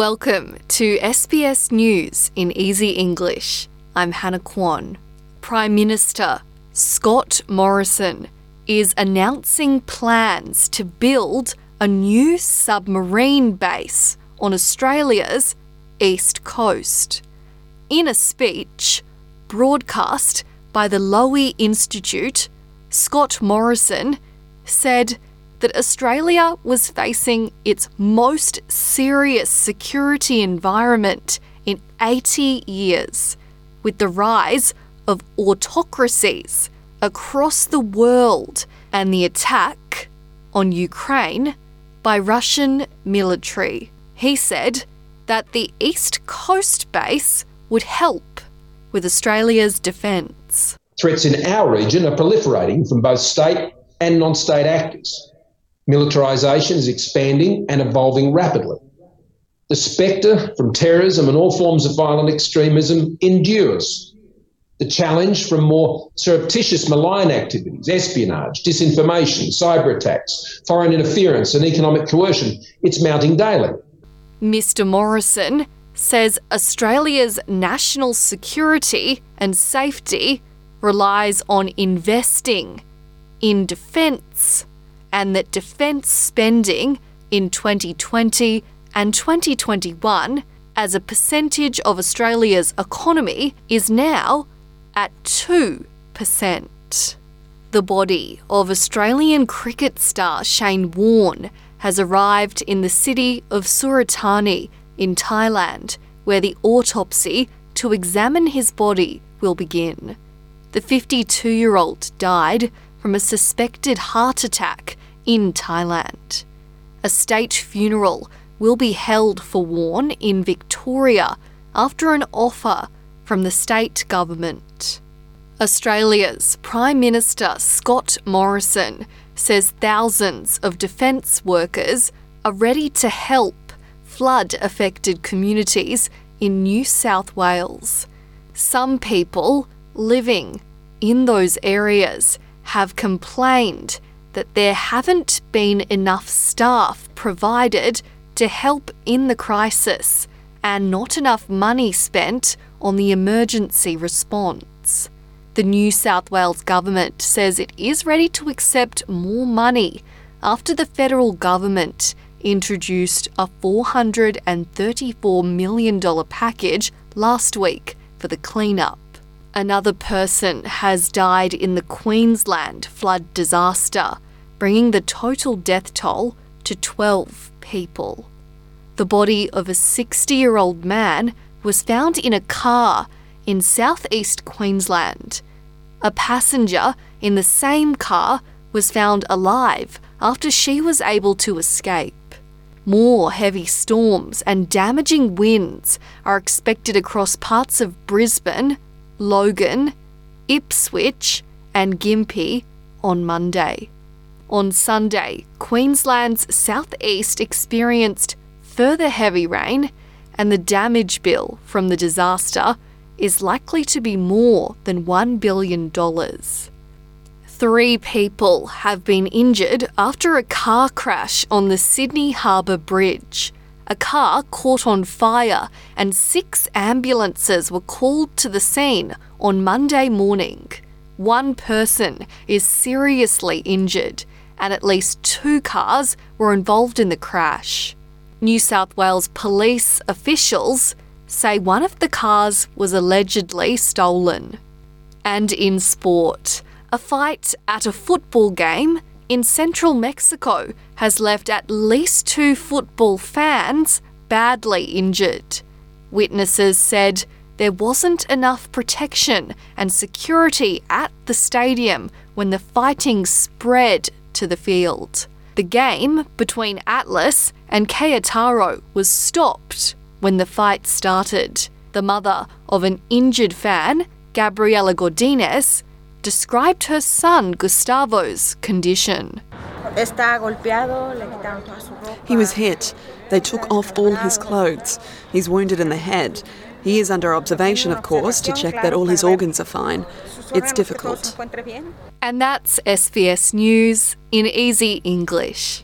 Welcome to SBS News in Easy English. I'm Hannah Kwan. Prime Minister Scott Morrison is announcing plans to build a new submarine base on Australia's east coast. In a speech broadcast by the Lowy Institute, Scott Morrison said that Australia was facing its most serious security environment in 80 years, with the rise of autocracies across the world and the attack on Ukraine by Russian military. He said that the East Coast base would help with Australia's defence. Threats in our region are proliferating from both state and non state actors. Militarisation is expanding and evolving rapidly. The spectre from terrorism and all forms of violent extremism endures. The challenge from more surreptitious malign activities, espionage, disinformation, cyber attacks, foreign interference, and economic coercion, it's mounting daily. Mr. Morrison says Australia's national security and safety relies on investing in defence and that defence spending in 2020 and 2021 as a percentage of Australia's economy is now at 2%. The body of Australian cricket star Shane Warne has arrived in the city of Surat Thani in Thailand, where the autopsy to examine his body will begin. The 52 year old died from a suspected heart attack in Thailand. A state funeral will be held for Warne in Victoria after an offer from the state government. Australia's Prime Minister Scott Morrison says thousands of defence workers are ready to help flood affected communities in New South Wales. Some people living in those areas have complained that there haven't been enough staff provided to help in the crisis and not enough money spent on the emergency response. The New South Wales government says it is ready to accept more money after the federal government introduced a $434 million package last week for the cleanup. Another person has died in the Queensland flood disaster, bringing the total death toll to 12 people. The body of a 60 year old man was found in a car in southeast Queensland. A passenger in the same car was found alive after she was able to escape. More heavy storms and damaging winds are expected across parts of Brisbane, Logan, Ipswich, and Gympie on Monday. On Sunday, Queensland's southeast experienced further heavy rain, and the damage bill from the disaster is likely to be more than $1 billion. Three people have been injured after a car crash on the Sydney Harbour Bridge. A car caught on fire, and six ambulances were called to the scene on Monday morning. One person is seriously injured, and at least two cars were involved in the crash. New South Wales police officials say one of the cars was allegedly stolen. And in sport, a fight at a football game in central Mexico has left at least two football fans badly injured. Witnesses said there wasn't enough protection and security at the stadium when the fighting spread to the field. The game between Atlas and Querétaro was stopped when the fight started. The mother of an injured fan, Gabriela Godinez, described her son Gustavo's condition. He was hit. They took off all his clothes. He's wounded in the head. He is under observation, of course, to check that all his organs are fine. It's difficult. And that's SBS News in easy English.